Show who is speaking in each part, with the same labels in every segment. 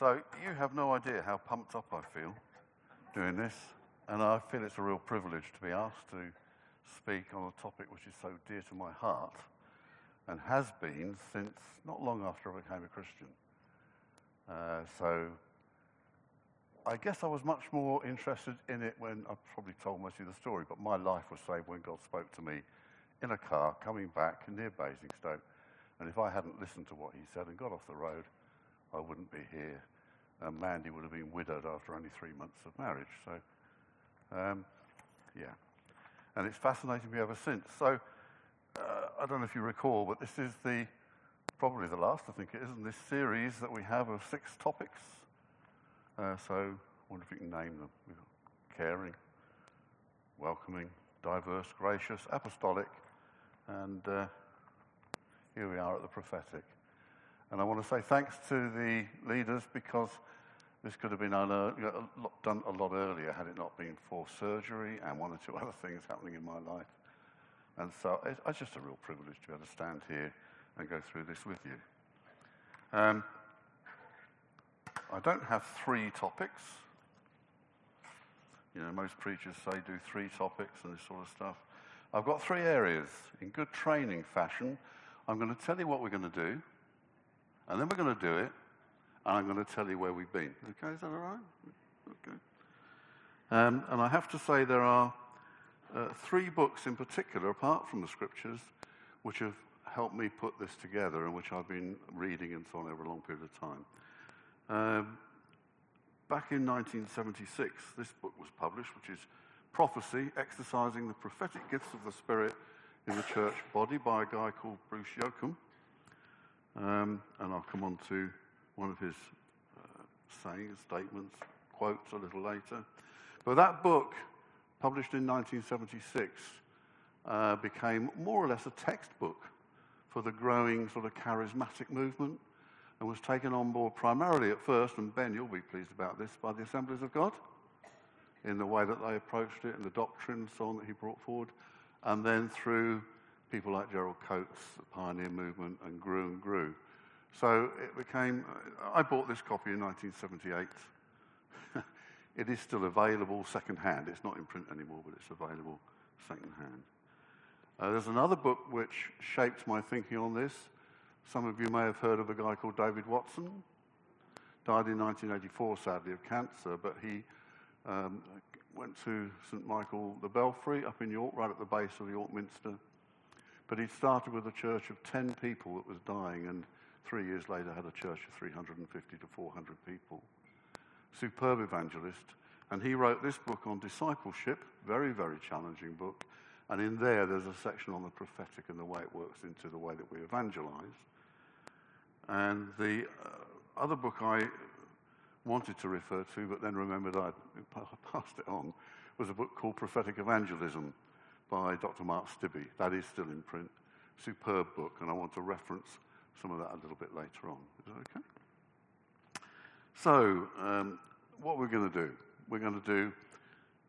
Speaker 1: So you have no idea how pumped up I feel doing this, and I feel it's a real privilege to be asked to speak on a topic which is so dear to my heart and has been since not long after I became a Christian. Uh, so I guess I was much more interested in it when I probably told most of the story, but my life was saved when God spoke to me in a car coming back near Basingstoke. And if I hadn't listened to what he said and got off the road, I wouldn't be here. And Mandy would have been widowed after only three months of marriage. So, um, yeah. And it's fascinated me ever since. So, uh, I don't know if you recall, but this is the probably the last, I think it is, in this series that we have of six topics. Uh, so, I wonder if you can name them caring, welcoming, diverse, gracious, apostolic, and uh, here we are at the prophetic. And I want to say thanks to the leaders because this could have been done a lot earlier had it not been for surgery and one or two other things happening in my life. And so it's just a real privilege to be able to stand here and go through this with you. Um, I don't have three topics. You know, most preachers say do three topics and this sort of stuff. I've got three areas. In good training fashion, I'm going to tell you what we're going to do, and then we're going to do it, and I'm going to tell you where we've been. Okay, is that all right? Okay. Um, and I have to say there are uh, three books in particular, apart from the scriptures, which have helped me put this together and which I've been reading and so on over a long period of time. Um, back in 1976, this book was published, which is Prophecy Exercising the Prophetic Gifts of the Spirit in the Church Body by a guy called Bruce Yocum. Um, and I'll come on to one of his uh, sayings, statements, quotes a little later. But that book, published in 1976, uh, became more or less a textbook for the growing sort of charismatic movement and was taken on board primarily at first, and Ben, you'll be pleased about this, by the Assemblies of God in the way that they approached it and the doctrine and so on that he brought forward, and then through people like Gerald Coates, the pioneer movement, and grew and grew. So it became, I bought this copy in 1978. it is still available second-hand. It's not in print anymore, but it's available second-hand. Uh, there's another book which shaped my thinking on this. Some of you may have heard of a guy called David Watson. Died in 1984, sadly, of cancer, but he um, went to St Michael the Belfrey up in York, right at the base of York Minster. But he started with a church of 10 people that was dying, and three years later had a church of 350 to 400 people. Superb evangelist. And he wrote this book on discipleship, very, very challenging book. And in there, there's a section on the prophetic and the way it works into the way that we evangelize. And the uh, other book I wanted to refer to, but then remembered I'd passed it on, was a book called Prophetic Evangelism by Dr. Mark Stibbe. That is still in print. Superb book, and I want to reference some of that a little bit later on. Is that okay? So, um, what we're going to do, we're going to do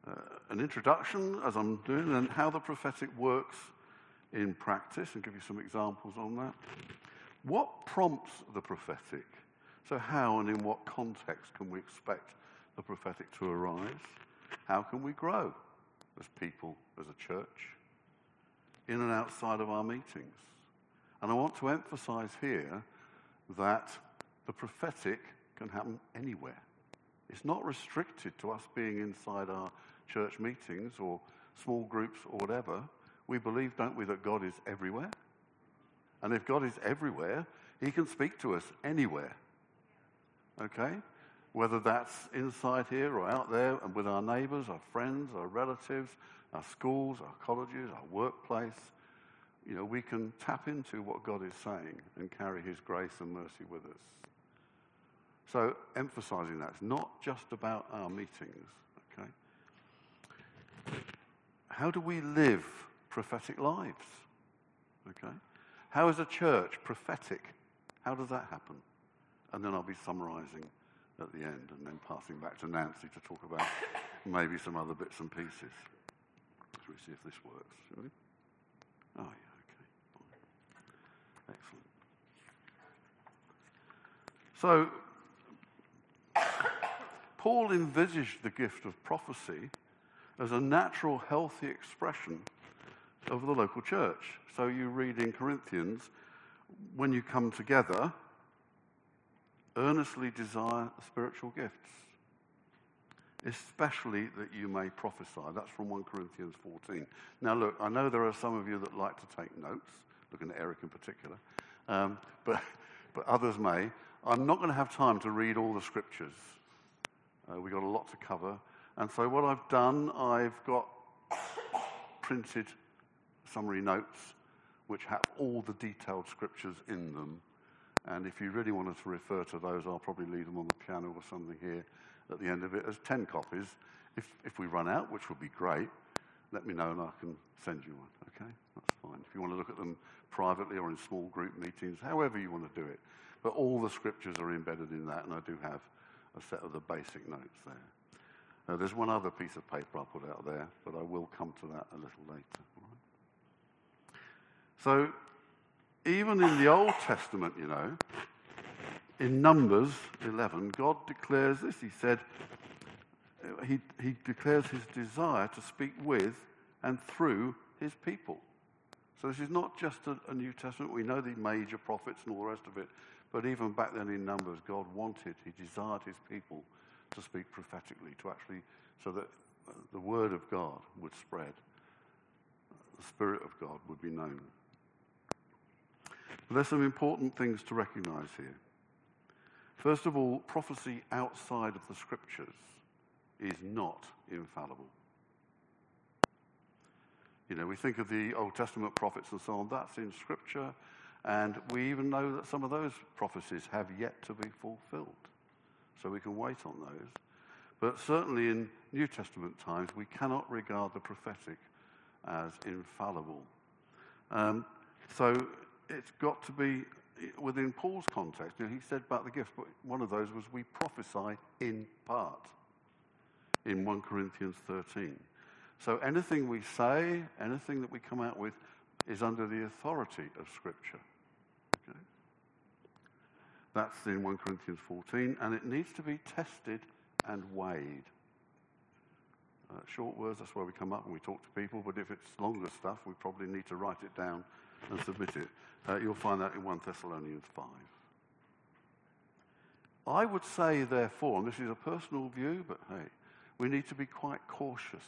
Speaker 1: uh, an introduction, as I'm doing, and how the prophetic works in practice, and give you some examples on that. What prompts the prophetic? So, how and in what context can we expect the prophetic to arise? How can we grow as people, as a church, in and outside of our meetings? And I want to emphasize here that the prophetic can happen anywhere. It's not restricted to us being inside our church meetings or small groups or whatever. We believe, don't we, that God is everywhere? And if God is everywhere, He can speak to us anywhere okay? Whether that's inside here or out there and with our neighbors, our friends, our relatives, our schools, our colleges, our workplace, you know, we can tap into what God is saying and carry his grace and mercy with us. So, emphasizing that, it's not just about our meetings, okay? How do we live prophetic lives? Okay? How is a church prophetic? How does that happen? and then I'll be summarising at the end and then passing back to Nancy to talk about maybe some other bits and pieces. We see if this works, shall we? Oh, yeah, okay. Excellent. So, Paul envisaged the gift of prophecy as a natural, healthy expression of the local church. So you read in Corinthians, when you come together, earnestly desire spiritual gifts, especially that you may prophesy. That's from 1 Corinthians 14. Now, look, I know there are some of you that like to take notes, looking at Eric in particular, um, but, but others may. I'm not going to have time to read all the scriptures. Uh, we've got a lot to cover. And so, what I've done, I've got printed summary notes which have all the detailed scriptures in them. And if you really wanted to refer to those, I'll probably leave them on the piano or something here at the end of it as 10 copies. If, if we run out, which would be great, let me know and I can send you one, okay? That's fine. If you want to look at them privately or in small group meetings, however you want to do it. But all the scriptures are embedded in that, and I do have a set of the basic notes there. There's one other piece of paper I put out there, but I will come to that a little later. So, even in the Old Testament, you know, in Numbers 11, God declares this. He said, he, he declares his desire to speak with and through his people. So this is not just a, a, New Testament. We know the major prophets and all the rest of it. But even back then in Numbers, God wanted, he desired his people to speak prophetically, to actually, so that uh, the word of God would spread, the Spirit of God would be known. But there's some important things to recognize here. First of all, prophecy outside of the scriptures is not infallible. You know, we think of the Old Testament prophets and so on, that's in scripture, and we even know that some of those prophecies have yet to be fulfilled. So we can wait on those. But certainly in New Testament times, we cannot regard the prophetic as infallible. Um, so it's got to be within Paul's context. You know, he said about the gift, but one of those was we prophesy in part in 1 Corinthians 13. So anything we say, anything that we come out with, is under the authority of Scripture. Okay? That's in 1 Corinthians 14, and it needs to be tested and weighed. Uh, short words, that's where we come up and we talk to people, but if it's longer stuff, we probably need to write it down and submit it. Uh, you'll find that in 1 Thessalonians 5. I would say, therefore, and this is a personal view, but hey, we need to be quite cautious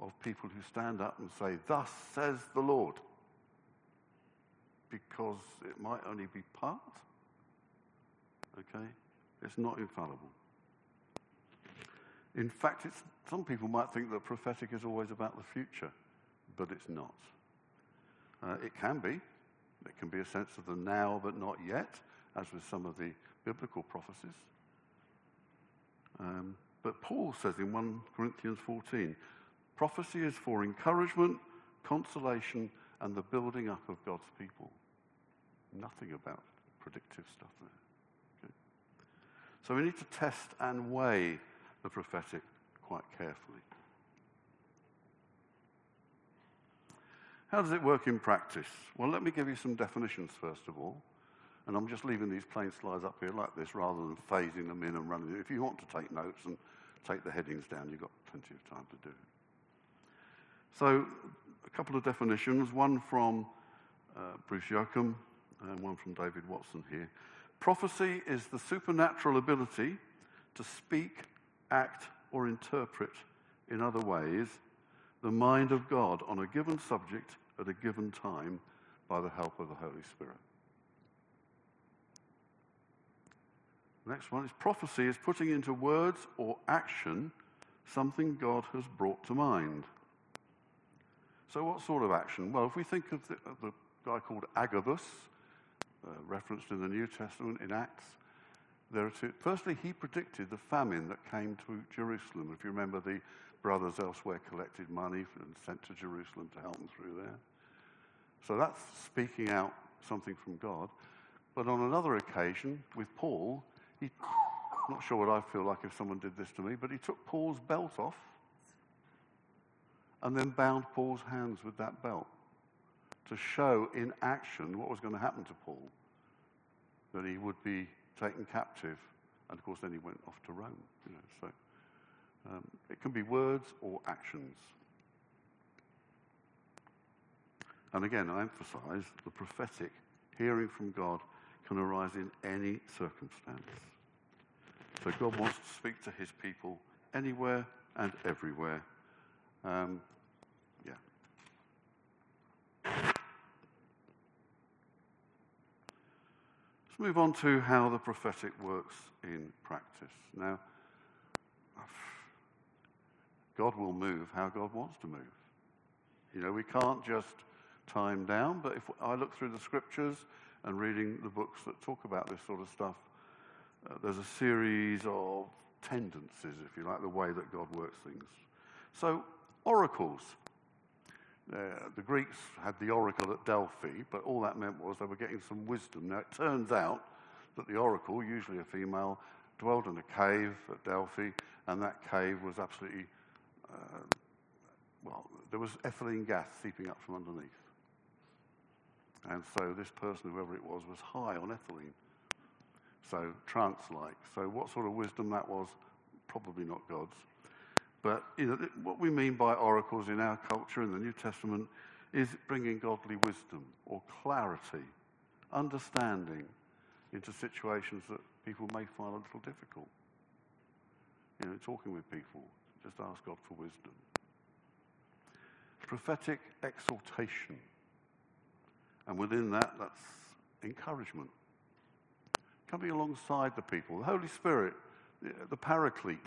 Speaker 1: of people who stand up and say, Thus says the Lord, because it might only be part. Okay? It's not infallible. In fact, some people might think that prophetic is always about the future, but it's not. Uh, it can be. It can be a sense of the now but not yet, as with some of the biblical prophecies. Um, but Paul says in 1 Corinthians 14 prophecy is for encouragement, consolation, and the building up of God's people. Nothing about predictive stuff there. Okay. So we need to test and weigh the prophetic quite carefully. How does it work in practice? Well, let me give you some definitions first of all. And I'm just leaving these plain slides up here like this rather than phasing them in and running them. If you want to take notes and take the headings down, you've got plenty of time to do it. So, a couple of definitions one from uh, Bruce Yocum and one from David Watson here. Prophecy is the supernatural ability to speak, act, or interpret in other ways the mind of God on a given subject at a given time by the help of the Holy Spirit. The next one is prophecy is putting into words or action something God has brought to mind. So, what sort of action? Well, if we think of the, of the guy called Agabus, uh, referenced in the New Testament in Acts, there are two. Firstly, he predicted the famine that came to Jerusalem. If you remember, the brothers elsewhere collected money and sent to Jerusalem to help them through there. So that's speaking out something from God. But on another occasion, with Paul, he, not sure what I'd feel like if someone did this to me, but he took Paul's belt off and then bound Paul's hands with that belt to show in action what was going to happen to Paul that he would be taken captive And of course, then he went off to Rome. You know, so um, it can be words or actions. And again, I emphasize the prophetic hearing from God can arise in any circumstance. So God wants to speak to his people anywhere and everywhere. Um, yeah. Let's move on to how the prophetic works in practice. Now, God will move how God wants to move. You know, we can't just time down, but if I look through the scriptures and reading the books that talk about this sort of stuff, uh, there's a series of tendencies, if you like, the way that God works things. So, oracles. Uh, the Greeks had the oracle at Delphi, but all that meant was they were getting some wisdom. Now, it turns out that the oracle, usually a female, dwelled in a cave at Delphi, and that cave was absolutely, uh, well, there was ethylene gas seeping up from underneath. And so this person, whoever it was, was high on ethylene. So trance like. So what sort of wisdom that was, probably not God's. But you know, what we mean by oracles in our culture in the New Testament is bringing godly wisdom or clarity, understanding into situations that people may find a little difficult. You know, talking with people, just ask God for wisdom. Prophetic exhortation. And within that, that's encouragement. Coming alongside the people. The Holy Spirit, the paraclete.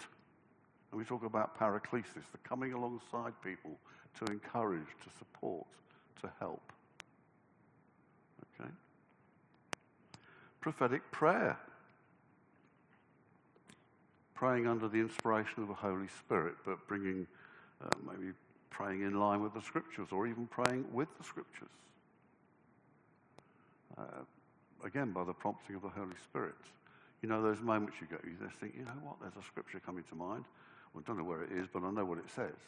Speaker 1: And we talk about paraclesis, the coming alongside people to encourage, to support, to help. Okay? Prophetic prayer. Praying under the inspiration of the Holy Spirit, but bringing, uh, maybe praying in line with the scriptures or even praying with the scriptures uh, again, by the prompting of the Holy Spirit. You know, those moments you go, you just think, you know what, there's a scripture coming to mind. Well, I don't know where it is, but I know what it says.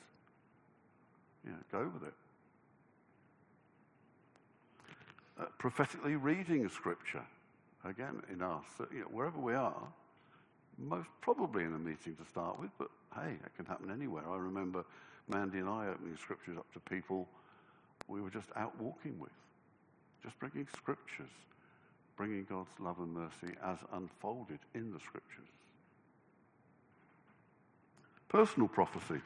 Speaker 1: You know, go with it. Uh, prophetically reading scripture, again, in us, you know, wherever we are, most probably in a meeting to start with, but hey, it can happen anywhere. I remember Mandy and I opening scriptures up to people we were just out walking with. Just bringing scriptures, bringing God's love and mercy as unfolded in the scriptures. Personal prophecy.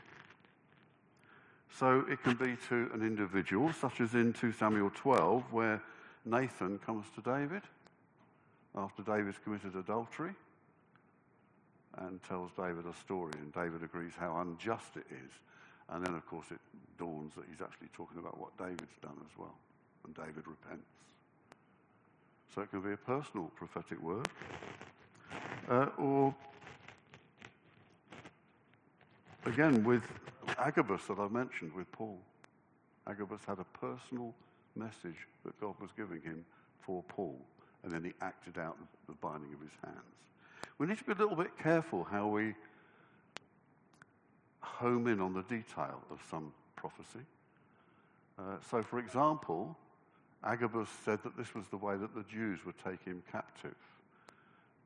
Speaker 1: So it can be to an individual, such as in 2 Samuel 12, where Nathan comes to David after David's committed adultery and tells David a story, and David agrees how unjust it is. And then, of course, it dawns that he's actually talking about what David's done as well and David repents. So it can be a personal prophetic word, uh, or again with Agabus that I mentioned with Paul. Agabus had a personal message that God was giving him for Paul, and then he acted out the binding of his hands. We need to be a little bit careful how we home in on the detail of some prophecy. Uh, so, for example, Agabus said that this was the way that the Jews would take him captive.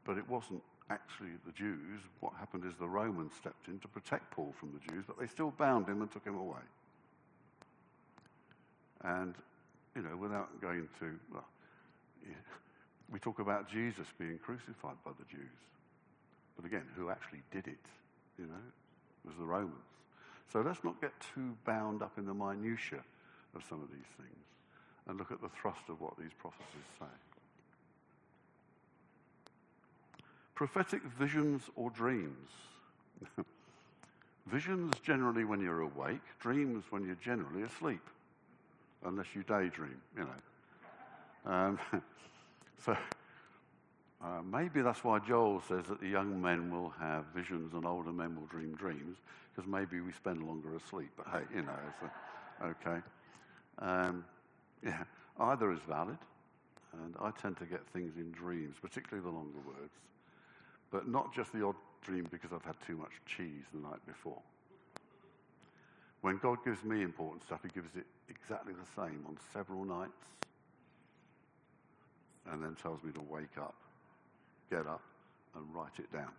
Speaker 1: But it wasn't actually the Jews. What happened is the Romans stepped in to protect Paul from the Jews, but they still bound him and took him away. And, you know, without going to, well, yeah, we talk about Jesus being crucified by the Jews. But again, who actually did it, you know, it was the Romans. So let's not get too bound up in the minutiae of some of these things and look at the thrust of what these prophecies say. Prophetic visions or dreams. visions generally when you're awake, dreams when you're generally asleep, unless you daydream, you know. Um, so uh, maybe that's why Joel says that the young men will have visions and older men will dream dreams, because maybe we spend longer asleep. But hey, you know, a, okay. Um, yeah, either is valid, and I tend to get things in dreams, particularly the longer words, but not just the odd dream because I've had too much cheese the night before. When God gives me important stuff, He gives it exactly the same on several nights, and then tells me to wake up, get up, and write it down.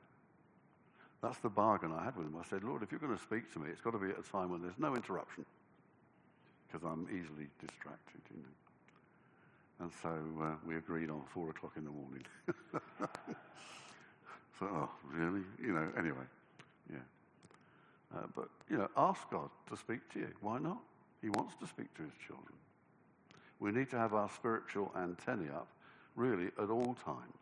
Speaker 1: That's the bargain I had with him. I said, Lord, if you're going to speak to me, it's got to be at a time when there's no interruption because I'm easily distracted. You know. And so uh, we agreed on four o'clock in the morning. so, oh, really? You know, anyway, yeah. Uh, but, you know, ask God to speak to you. Why not? He wants to speak to his children. We need to have our spiritual antennae up, really, at all times.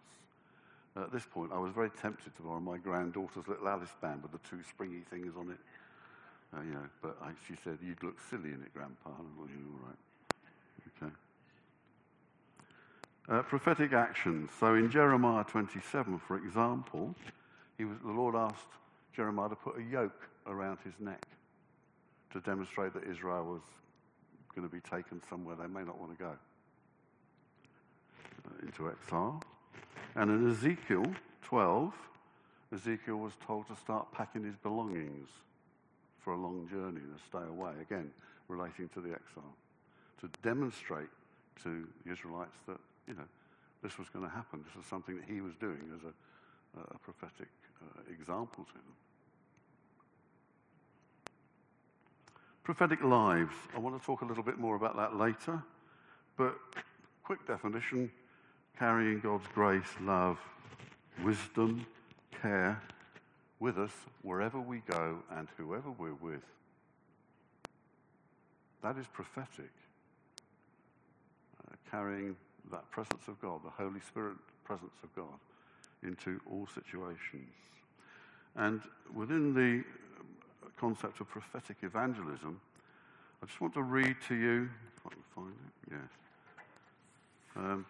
Speaker 1: At this point, I was very tempted to borrow my granddaughter's little Alice band with the two springy things on it. Uh, you know, but I, she said, you'd look silly in it, Grandpa. And I thought, you all right. Okay. Uh, prophetic actions. So in Jeremiah 27, for example, he was, the Lord asked Jeremiah to put a yoke around his neck to demonstrate that Israel was going to be taken somewhere they may not want to go into exile. And in Ezekiel 12, Ezekiel was told to start packing his belongings for a long journey to stay away, again, relating to the exile, to demonstrate to the Israelites that, you know, this was going to happen. This was something that he was doing as a, a prophetic uh, example to them. Prophetic lives. I want to talk a little bit more about that later, but quick definition carrying God's grace, love, wisdom, care, with us wherever we go and whoever we're with. That is prophetic. Uh, carrying that presence of God, the Holy Spirit presence of God, into all situations. And within the concept of prophetic evangelism, I just want to read to you, if I can find it, yes. Um,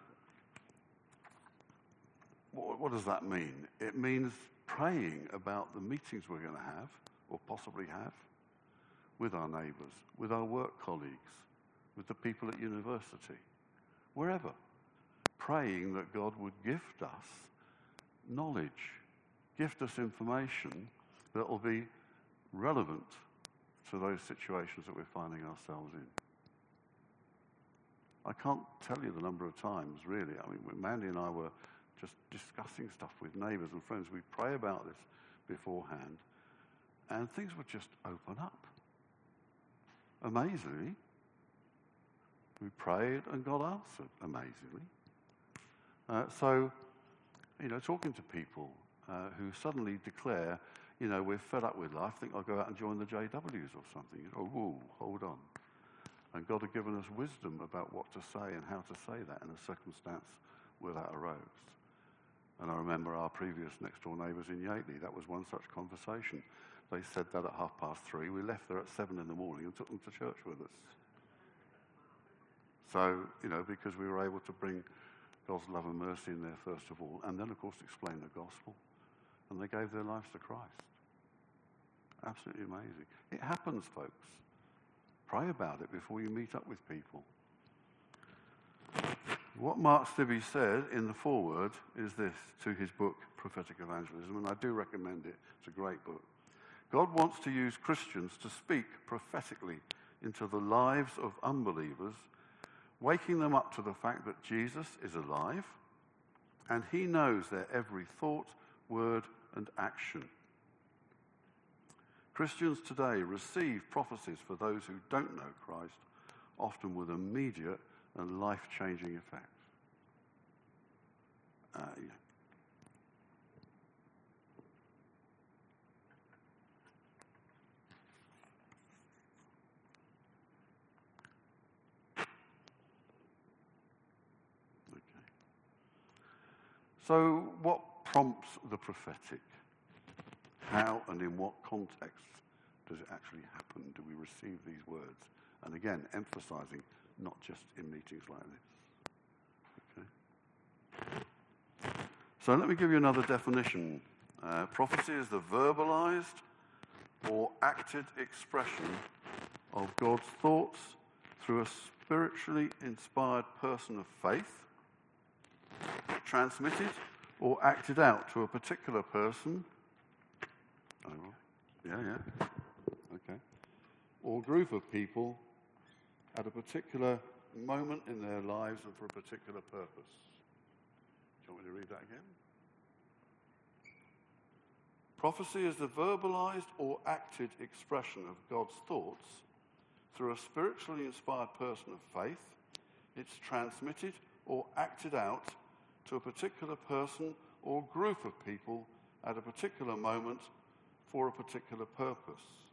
Speaker 1: what, what does that mean? It means praying about the meetings we're going to have, or possibly have, with our neighbours, with our work colleagues, with the people at university, wherever. Praying that God would gift us knowledge, gift us information that will be relevant to those situations that we're finding ourselves in. I can't tell you the number of times, really. I mean, when Mandy and I were just discussing stuff with neighbours and friends. We pray about this beforehand, and things would just open up. Amazingly, we prayed and God answered, amazingly. Uh, so, you know, talking to people uh, who suddenly declare, you know, we're fed up with life, think I'll go out and join the JWs or something. You know, oh, hold on. And God had given us wisdom about what to say and how to say that in a circumstance where that arose. And I remember our previous next door neighbours in Yateley, that was one such conversation. They said that at half past three. We left there at seven in the morning and took them to church with us. So, you know, because we were able to bring God's love and mercy in there first of all, and then, of course, explain the gospel. And they gave their lives to Christ. Absolutely amazing. It happens, folks. Pray about it before you meet up with people. What Mark Stibbe said in the foreword is this to his book, Prophetic Evangelism, and I do recommend it. It's a great book. God wants to use Christians to speak prophetically into the lives of unbelievers, waking them up to the fact that Jesus is alive and he knows their every thought, word, and action. Christians today receive prophecies for those who don't know Christ, often with immediate and life changing effects. Uh, yeah. So, what prompts the prophetic? How and in what context does it actually happen? Do we receive these words? And again, emphasizing not just in meetings like this. Okay? So let me give you another definition. Uh, prophecy is the verbalized or acted expression of God's thoughts through a spiritually inspired person of faith, transmitted or acted out to a particular person. Oh, yeah, yeah. Okay. Or group of people at a particular moment in their lives and for a particular purpose. Do you want me to read that again? Prophecy is the verbalized or acted expression of God's thoughts through a spiritually inspired person of faith. It's transmitted or acted out to a particular person or group of people at a particular moment for a particular purpose.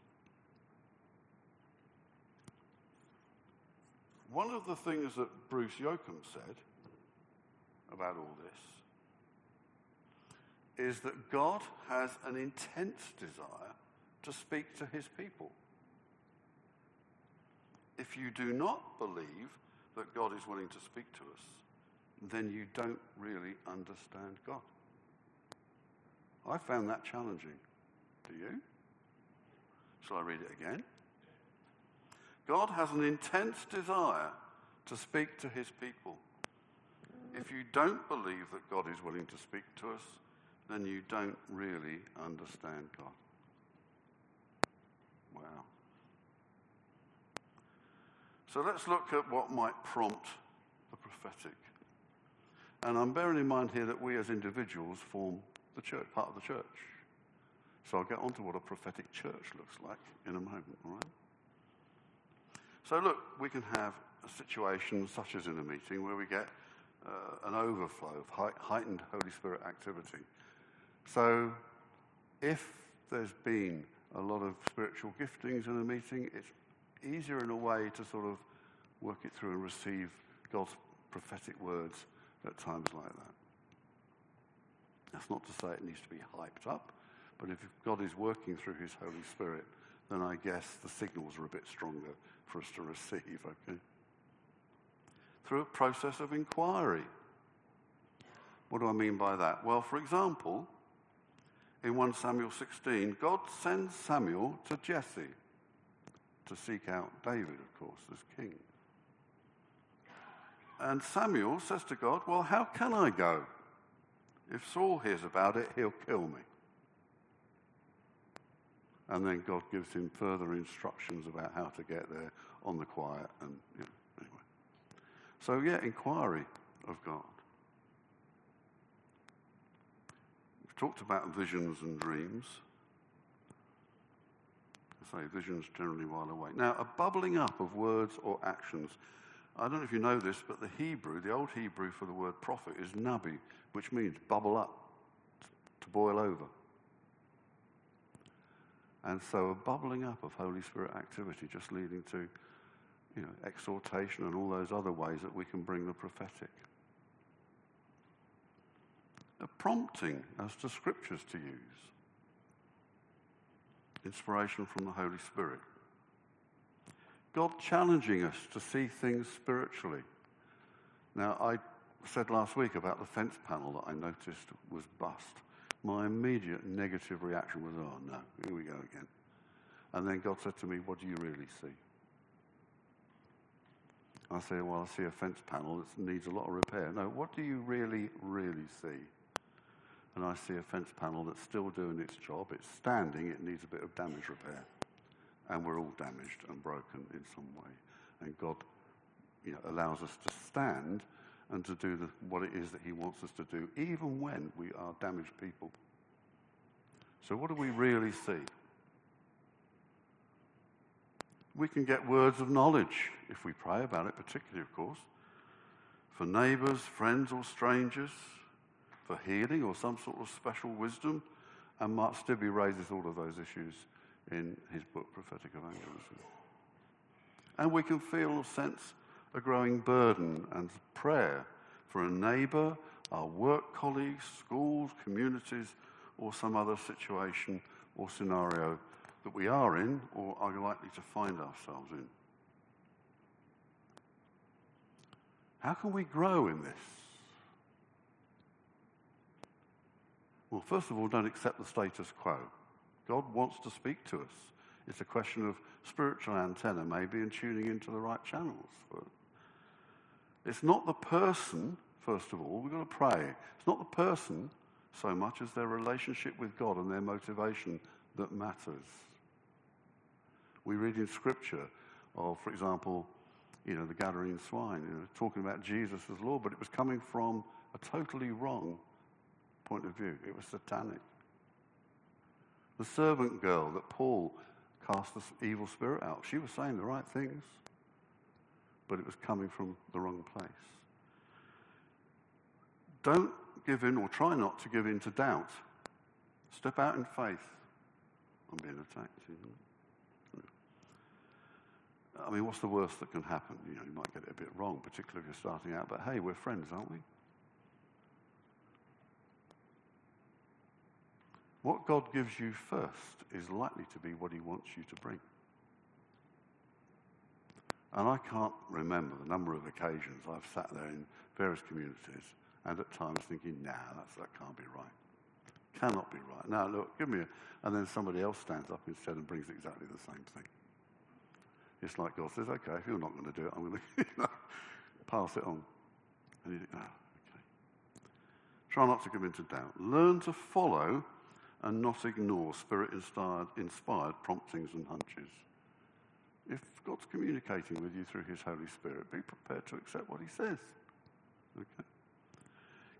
Speaker 1: One of the things that Bruce Yocum said about all this is that God has an intense desire to speak to his people. If you do not believe that God is willing to speak to us, then you don't really understand God. I found that challenging. Do you? Shall I read it again? God has an intense desire to speak to his people. If you don't believe that God is willing to speak to us, then you don't really understand God. Wow. So let's look at what might prompt the prophetic. And I'm bearing in mind here that we as individuals form the church, part of the church. So I'll get on to what a prophetic church looks like in a moment, all right? So look, we can have a situation such as in a meeting where we get uh, an overflow of heightened Holy Spirit activity. So if there's been a lot of spiritual giftings in a meeting, it's easier in a way to sort of work it through and receive God's prophetic words at times like that. That's not to say it needs to be hyped up, but if God is working through his Holy Spirit, then I guess the signals are a bit stronger for us to receive, okay? Through a process of inquiry. What do I mean by that? Well, for example, in 1 Samuel 16, God sends Samuel to Jesse to seek out David, of course, as king. And Samuel says to God, Well, how can I go? If Saul hears about it, he'll kill me. And then God gives him further instructions about how to get there on the quiet. And you know, anyway. So, yeah, inquiry of God. We've talked about visions and dreams. I say visions generally while awake. Now, a bubbling up of words or actions. I don't know if you know this, but the Hebrew, the old Hebrew for the word prophet is nabi, which means bubble up, to boil over. And so a bubbling up of Holy Spirit activity just leading to you know, exhortation and all those other ways that we can bring the prophetic. A prompting as to scriptures to use. Inspiration from the Holy Spirit. God challenging us to see things spiritually. Now, I said last week about the fence panel that I noticed was bust. My immediate negative reaction was, oh no, here we go again. And then God said to me, what do you really see? I say, well, I see a fence panel that needs a lot of repair. No, what do you really, really see? And I see a fence panel that's still doing its job. It's standing, it needs a bit of damage repair. And we're all damaged and broken in some way. And God you know, allows us to stand and to do the, what it is that He wants us to do, even when we are damaged people. So, what do we really see? We can get words of knowledge if we pray about it, particularly, of course, for neighbours, friends, or strangers, for healing or some sort of special wisdom. And Mark Stibbe raises all of those issues in his book, Prophetic Evangelism. And we can feel a sense a growing burden and prayer for a neighbour, our work colleagues, schools, communities, or some other situation or scenario that we are in or are likely to find ourselves in. How can we grow in this? Well, first of all, don't accept the status quo. God wants to speak to us. It's a question of spiritual antenna, maybe, and tuning into the right channels. It's not the person, first of all, we've got to pray. It's not the person so much as their relationship with God and their motivation that matters. We read in Scripture of, for example, you know, the Gadarene swine, you know, talking about Jesus as Lord, but it was coming from a totally wrong point of view. It was satanic. The servant girl that Paul cast the evil spirit out, she was saying the right things, but it was coming from the wrong place. Don't give in or try not to give in to doubt. Step out in faith. I'm being attacked. I mean, what's the worst that can happen? You know, you might get it a bit wrong, particularly if you're starting out, but hey, we're friends, aren't we? What God gives you first is likely to be what he wants you to bring. And I can't remember the number of occasions I've sat there in various communities and at times thinking, nah, that's, that can't be right. Cannot be right. Now, look, give me a... And then somebody else stands up instead and brings exactly the same thing. It's like God says, okay, if you're not going to do it, I'm going to pass it on. And you think, oh, okay. Try not to give in to doubt. Learn to follow and not ignore spirit-inspired inspired promptings and hunches. God's communicating with you through his Holy Spirit, be prepared to accept what he says. Okay?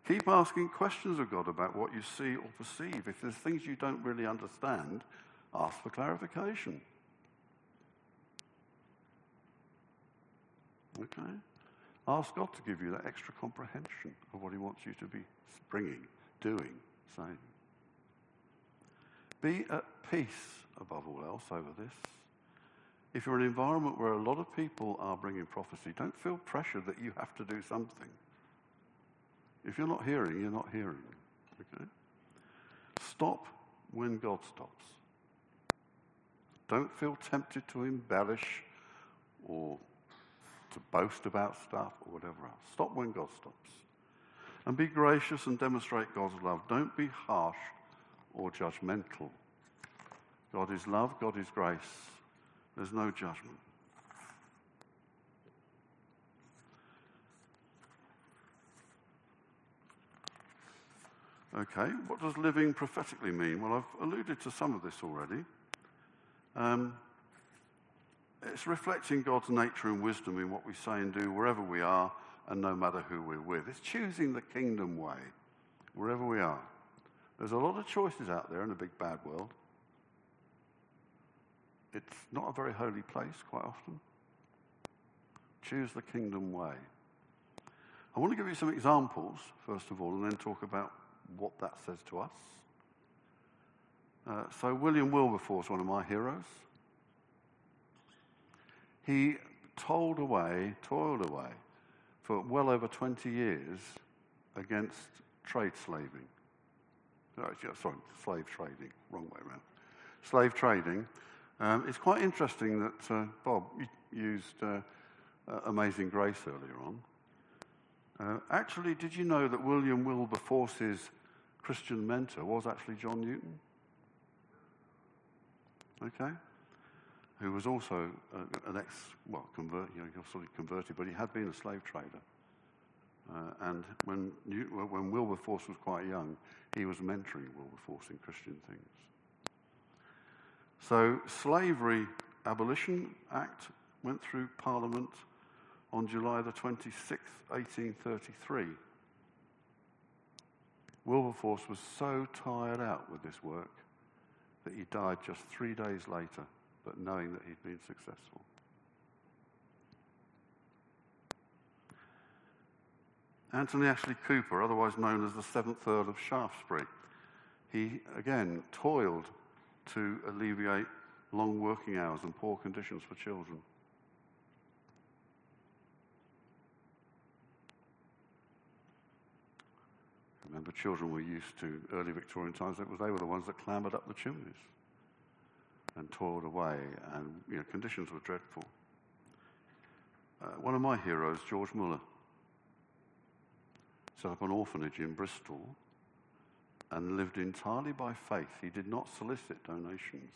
Speaker 1: Keep asking questions of God about what you see or perceive. If there's things you don't really understand, ask for clarification. Okay? Ask God to give you that extra comprehension of what He wants you to be bringing, doing, saying. Be at peace above all else over this. If you're in an environment where a lot of people are bringing prophecy, don't feel pressure that you have to do something. If you're not hearing, you're not hearing. Okay? Stop when God stops. Don't feel tempted to embellish or to boast about stuff or whatever else. Stop when God stops. And be gracious and demonstrate God's love. Don't be harsh or judgmental. God is love, God is grace. There's no judgment. Okay, what does living prophetically mean? Well, I've alluded to some of this already. Um, it's reflecting God's nature and wisdom in what we say and do wherever we are and no matter who we're with. It's choosing the kingdom way wherever we are. There's a lot of choices out there in a big bad world. It's not a very holy place quite often. Choose the kingdom way. I want to give you some examples, first of all, and then talk about what that says to us. Uh, so, William Wilberforce, one of my heroes, he toiled away, toiled away for well over 20 years against trade slaving. Oh, sorry, slave trading, wrong way around. Slave trading. Um, it's quite interesting that uh, Bob used uh, uh, Amazing Grace earlier on. Uh, actually, did you know that William Wilberforce's Christian mentor was actually John Newton? Okay? Who was also uh, an ex, well, convert, you know, sort of converted, but he had been a slave trader. Uh, and when, when Wilberforce was quite young, he was mentoring Wilberforce in Christian things. So, Slavery Abolition Act went through Parliament on July the 26th, 1833. Wilberforce was so tired out with this work that he died just three days later, but knowing that he'd been successful. Anthony Ashley Cooper, otherwise known as the seventh Earl of Shaftesbury, he again toiled to alleviate long working hours and poor conditions for children. Remember, children were used to early Victorian times. It was they were the ones that clambered up the chimneys and toiled away, and you know, conditions were dreadful. Uh, one of my heroes, George Muller, set up an orphanage in Bristol and lived entirely by faith. He did not solicit donations.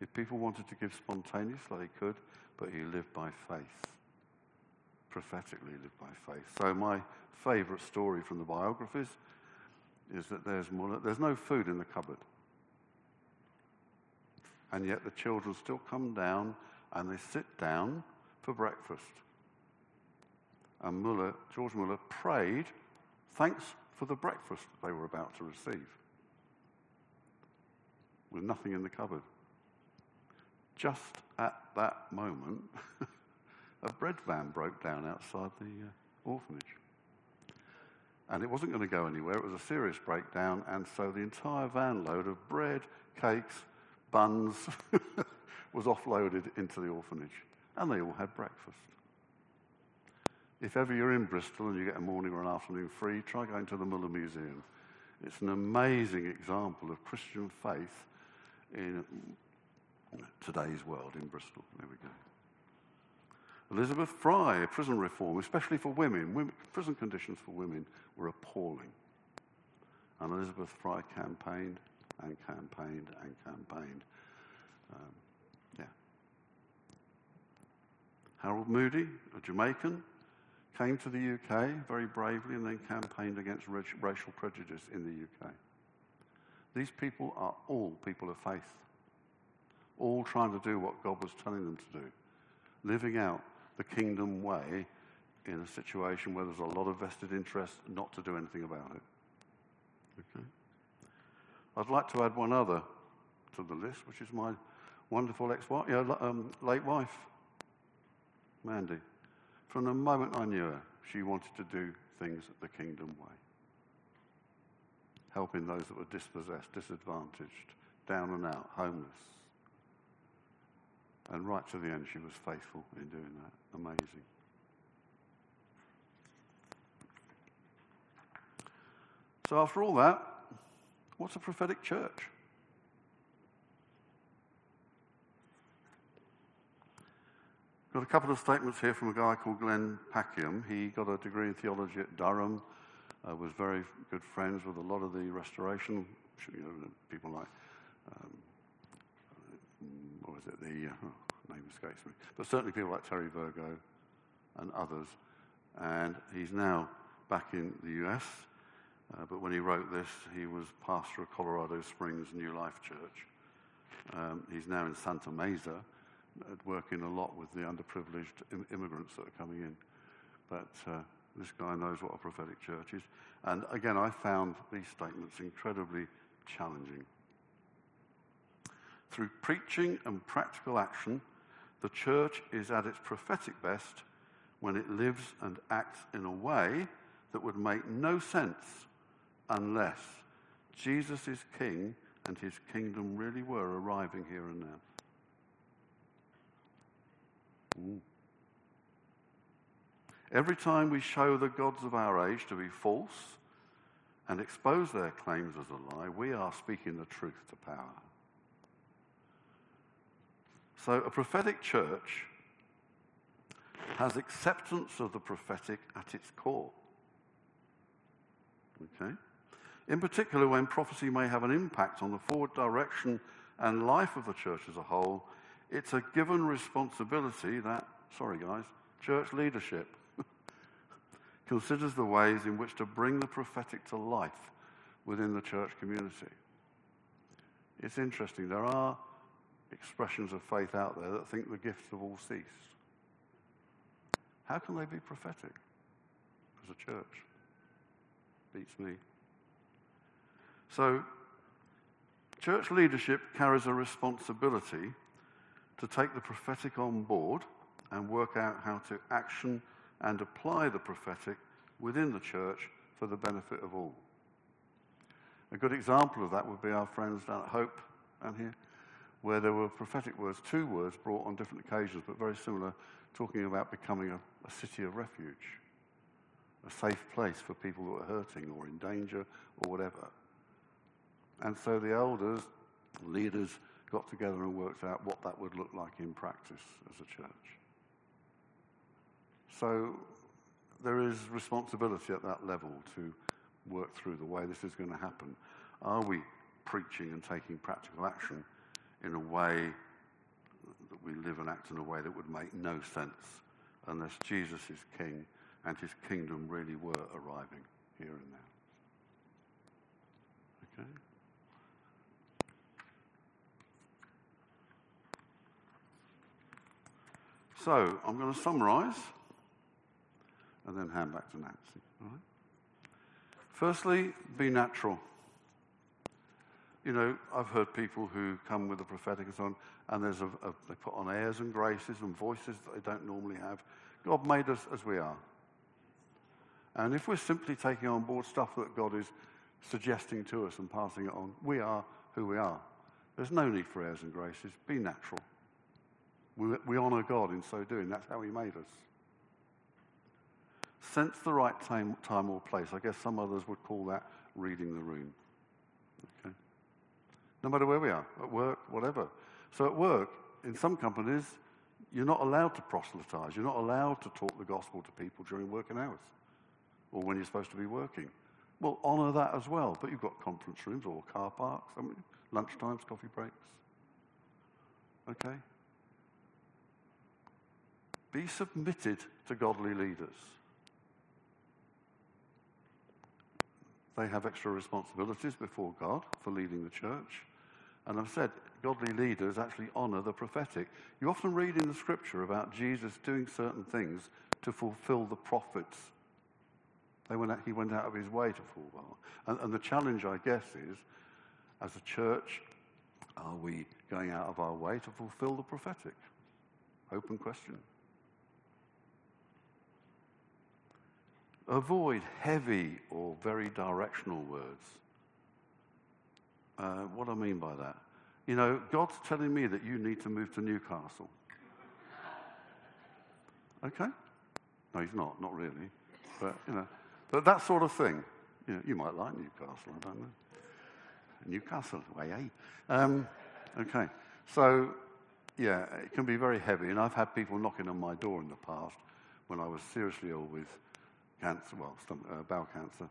Speaker 1: If people wanted to give spontaneously, they could, but he lived by faith. Prophetically lived by faith. So my favourite story from the biographies is that there's, more, there's no food in the cupboard. And yet the children still come down and they sit down for breakfast. And Muller, George Muller prayed, thanks for the breakfast they were about to receive. with nothing in the cupboard. Just at that moment, a bread van broke down outside the uh, orphanage. And it wasn't going to go anywhere. It was a serious breakdown. And so the entire van load of bread, cakes, buns was offloaded into the orphanage. And they all had breakfast. If ever you're in Bristol and you get a morning or an afternoon free, try going to the Muller Museum. It's an amazing example of Christian faith in today's world in Bristol. There we go. Elizabeth Fry, prison reform, especially for women. women. Prison conditions for women were appalling. And Elizabeth Fry campaigned and campaigned and campaigned. Um, yeah. Harold Moody, a Jamaican, came to the UK very bravely and then campaigned against racial prejudice in the UK. These people are all people of faith, all trying to do what God was telling them to do, living out the kingdom way in a situation where there's a lot of vested interest not to do anything about it. Okay? I'd like to add one other to the list, which is my wonderful ex-wife, um, late wife, Mandy. From the moment I knew her, she wanted to do things the kingdom way. Helping those that were dispossessed, disadvantaged, down and out, homeless. And right to the end, she was faithful in doing that. Amazing. So, after all that, what's a prophetic church? Got a couple of statements here from a guy called Glenn Packiam. He got a degree in theology at Durham, uh, was very good friends with a lot of the restoration you know, people like, um, what was it, the uh, oh, name escapes me, but certainly people like Terry Virgo and others. And he's now back in the US. Uh, but when he wrote this, he was pastor of Colorado Springs New Life Church. Um, he's now in Santa Mesa, working a lot with the underprivileged Im- immigrants that are coming in. But uh, this guy knows what a prophetic church is. And again, I found these statements incredibly challenging. Through preaching and practical action, the church is at its prophetic best when it lives and acts in a way that would make no sense unless Jesus is king and his kingdom really were arriving here and now. Every time we show the gods of our age to be false and expose their claims as a lie, we are speaking the truth to power. So, a prophetic church has acceptance of the prophetic at its core. Okay? In particular, when prophecy may have an impact on the forward direction and life of the church as a whole, it's a given responsibility that, sorry guys, church leadership considers the ways in which to bring the prophetic to life within the church community. It's interesting, there are expressions of faith out there that think the gifts have all ceased. How can they be prophetic as a church? Beats me. So, church leadership carries a responsibility to take the prophetic on board and work out how to action and apply the prophetic within the church for the benefit of all. A good example of that would be our friends down at Hope and here, where there were prophetic words, two words brought on different occasions, but very similar, talking about becoming a, a city of refuge, a safe place for people who are hurting or in danger or whatever. And so the elders, leaders, got together and worked out what that would look like in practice as a church. So there is responsibility at that level to work through the way this is going to happen. Are we preaching and taking practical action in a way that we live and act in a way that would make no sense unless Jesus is king and his kingdom really were arriving here and now? Okay? So I'm going to summarize and then hand back to Nancy. Firstly, be natural. You know, I've heard people who come with the prophetic and so on, and there's a, a, they put on airs and graces and voices that they don't normally have. God made us as we are. And if we're simply taking on board stuff that God is suggesting to us and passing it on, we are who we are. There's no need for airs and graces. Be natural. We, we honour God in so doing. That's how He made us. Sense the right time, time or place. I guess some others would call that reading the room. Okay? No matter where we are, at work, whatever. So at work, in some companies, you're not allowed to proselytize. You're not allowed to talk the gospel to people during working hours or when you're supposed to be working. Well, honour that as well. But you've got conference rooms or car parks, I mean, lunchtimes, coffee breaks. Okay? Be submitted to godly leaders. They have extra responsibilities before God for leading the church. And I've said, godly leaders actually honour the prophetic. You often read in the scripture about Jesus doing certain things to fulfill the prophets. They went out, he went out of his way to fulfill. And, and the challenge, I guess, is as a church, are we going out of our way to fulfill the prophetic? Open question. Avoid heavy or very directional words. Uh, what do I mean by that? You know, God's telling me that you need to move to Newcastle. Okay? No, he's not, not really. But, you know, but that sort of thing. You, know, you might like Newcastle, I don't know. Newcastle, way, eh? Um, okay. So, yeah, it can be very heavy. And I've had people knocking on my door in the past when I was seriously ill with cancer, well, stomach, uh, bowel cancer,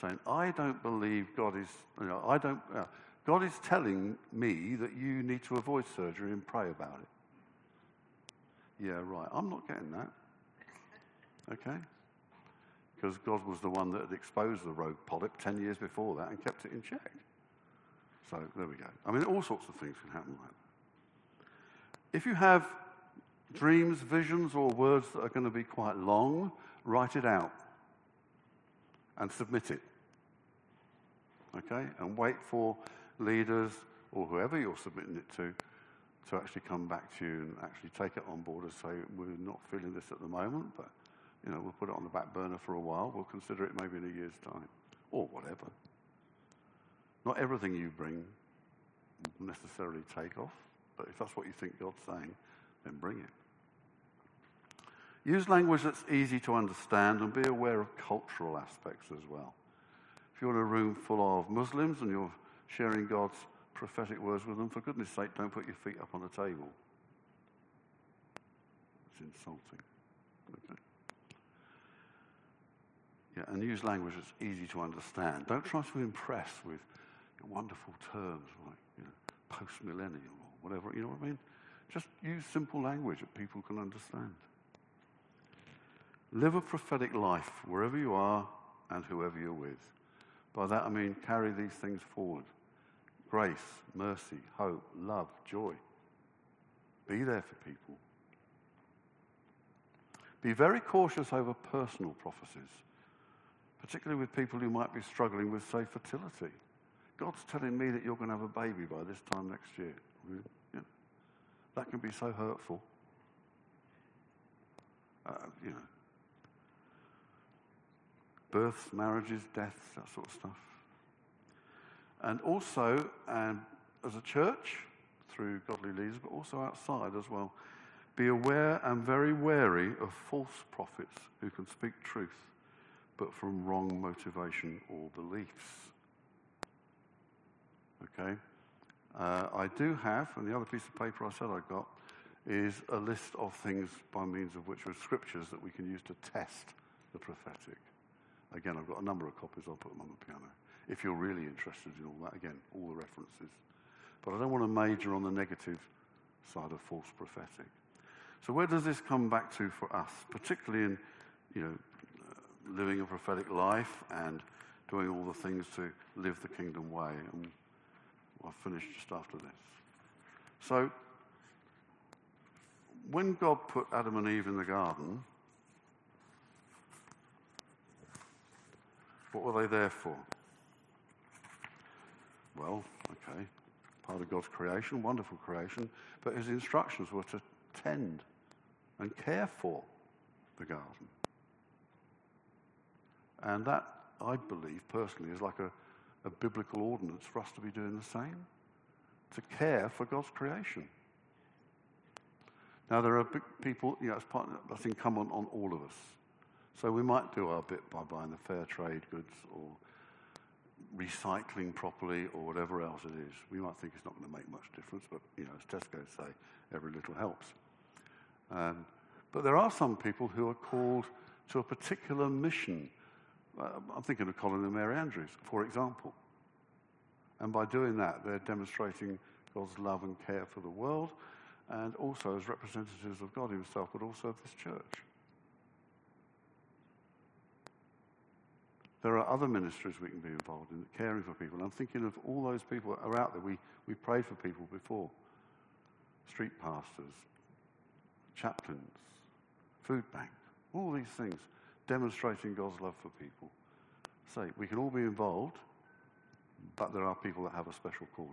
Speaker 1: saying, I don't believe God is, you know, I don't, uh, God is telling me that you need to avoid surgery and pray about it. Yeah, right. I'm not getting that. Okay? Because God was the one that had exposed the rogue polyp 10 years before that and kept it in check. So there we go. I mean, all sorts of things can happen like that. If you have dreams, visions, or words that are going to be quite long, write it out and submit it. Okay? And wait for leaders or whoever you're submitting it to to actually come back to you and actually take it on board and say, we're not feeling this at the moment, but you know, we'll put it on the back burner for a while. We'll consider it maybe in a year's time or whatever. Not everything you bring will necessarily take off, but if that's what you think God's saying, then bring it. Use language that's easy to understand and be aware of cultural aspects as well. If you're in a room full of Muslims and you're sharing God's prophetic words with them, for goodness sake, don't put your feet up on the table. It's insulting. Okay. Yeah, and use language that's easy to understand. Don't try to impress with wonderful terms like you know, post-millennial or whatever. You know what I mean? Just use simple language that people can understand. Live a prophetic life wherever you are and whoever you're with. By that I mean carry these things forward grace, mercy, hope, love, joy. Be there for people. Be very cautious over personal prophecies, particularly with people who might be struggling with, say, fertility. God's telling me that you're going to have a baby by this time next year. That can be so hurtful. Uh, you know, births, marriages, deaths, that sort of stuff. And also, um, as a church, through godly leaders, but also outside as well, be aware and very wary of false prophets who can speak truth, but from wrong motivation or beliefs. Okay? Uh, I do have, and the other piece of paper I said I got, is a list of things by means of which are scriptures that we can use to test the prophetic. Again, I've got a number of copies, I'll put them on the piano if you're really interested in all that. Again, all the references. But I don't want to major on the negative side of false prophetic. So where does this come back to for us, particularly in, you know, uh, living a prophetic life and doing all the things to live the kingdom way? And I'll finish just after this. So when God put Adam and Eve in the garden, what were they there for? Well, okay, part of God's creation, wonderful creation, but his instructions were to tend and care for the garden. And that, I believe personally, is like a, a biblical ordinance for us to be doing the same to care for God's creation. Now, there are people, you know, it's part, that's incumbent on all of us. So we might do our bit by buying the fair trade goods or recycling properly or whatever else it is. We might think it's not going to make much difference, but, you know, as Tesco say, every little helps. Um, but there are some people who are called to a particular mission. Uh, I'm thinking of Colin and Mary Andrews, for example. And by doing that, they're demonstrating God's love and care for the world, and also as representatives of God Himself, but also of this church. There are other ministries we can be involved in, caring for people. I'm thinking of all those people that are out there. We, we prayed for people before street pastors, chaplains, food bank, all these things, demonstrating God's love for people. Say, so we can all be involved, but there are people that have a special calling.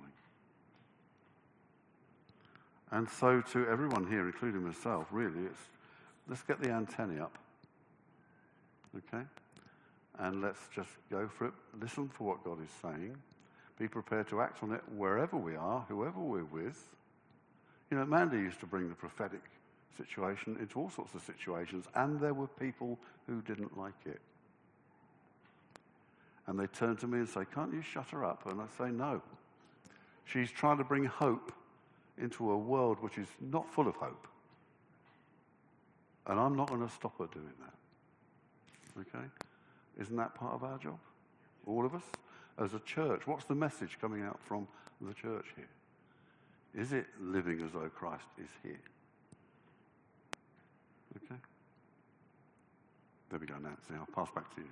Speaker 1: And so, to everyone here, including myself, really, it's let's get the antennae up. Okay? And let's just go for it. Listen for what God is saying. Be prepared to act on it wherever we are, whoever we're with. You know, Mandy used to bring the prophetic situation into all sorts of situations, and there were people who didn't like it. And they turn to me and say, Can't you shut her up? And I say, No. She's trying to bring hope into a world which is not full of hope. And I'm not going to stop her doing that. Okay? Isn't that part of our job? All of us? As a church, what's the message coming out from the church here? Is it living as though Christ is here? Okay? There we go, Nancy. I'll pass back to you.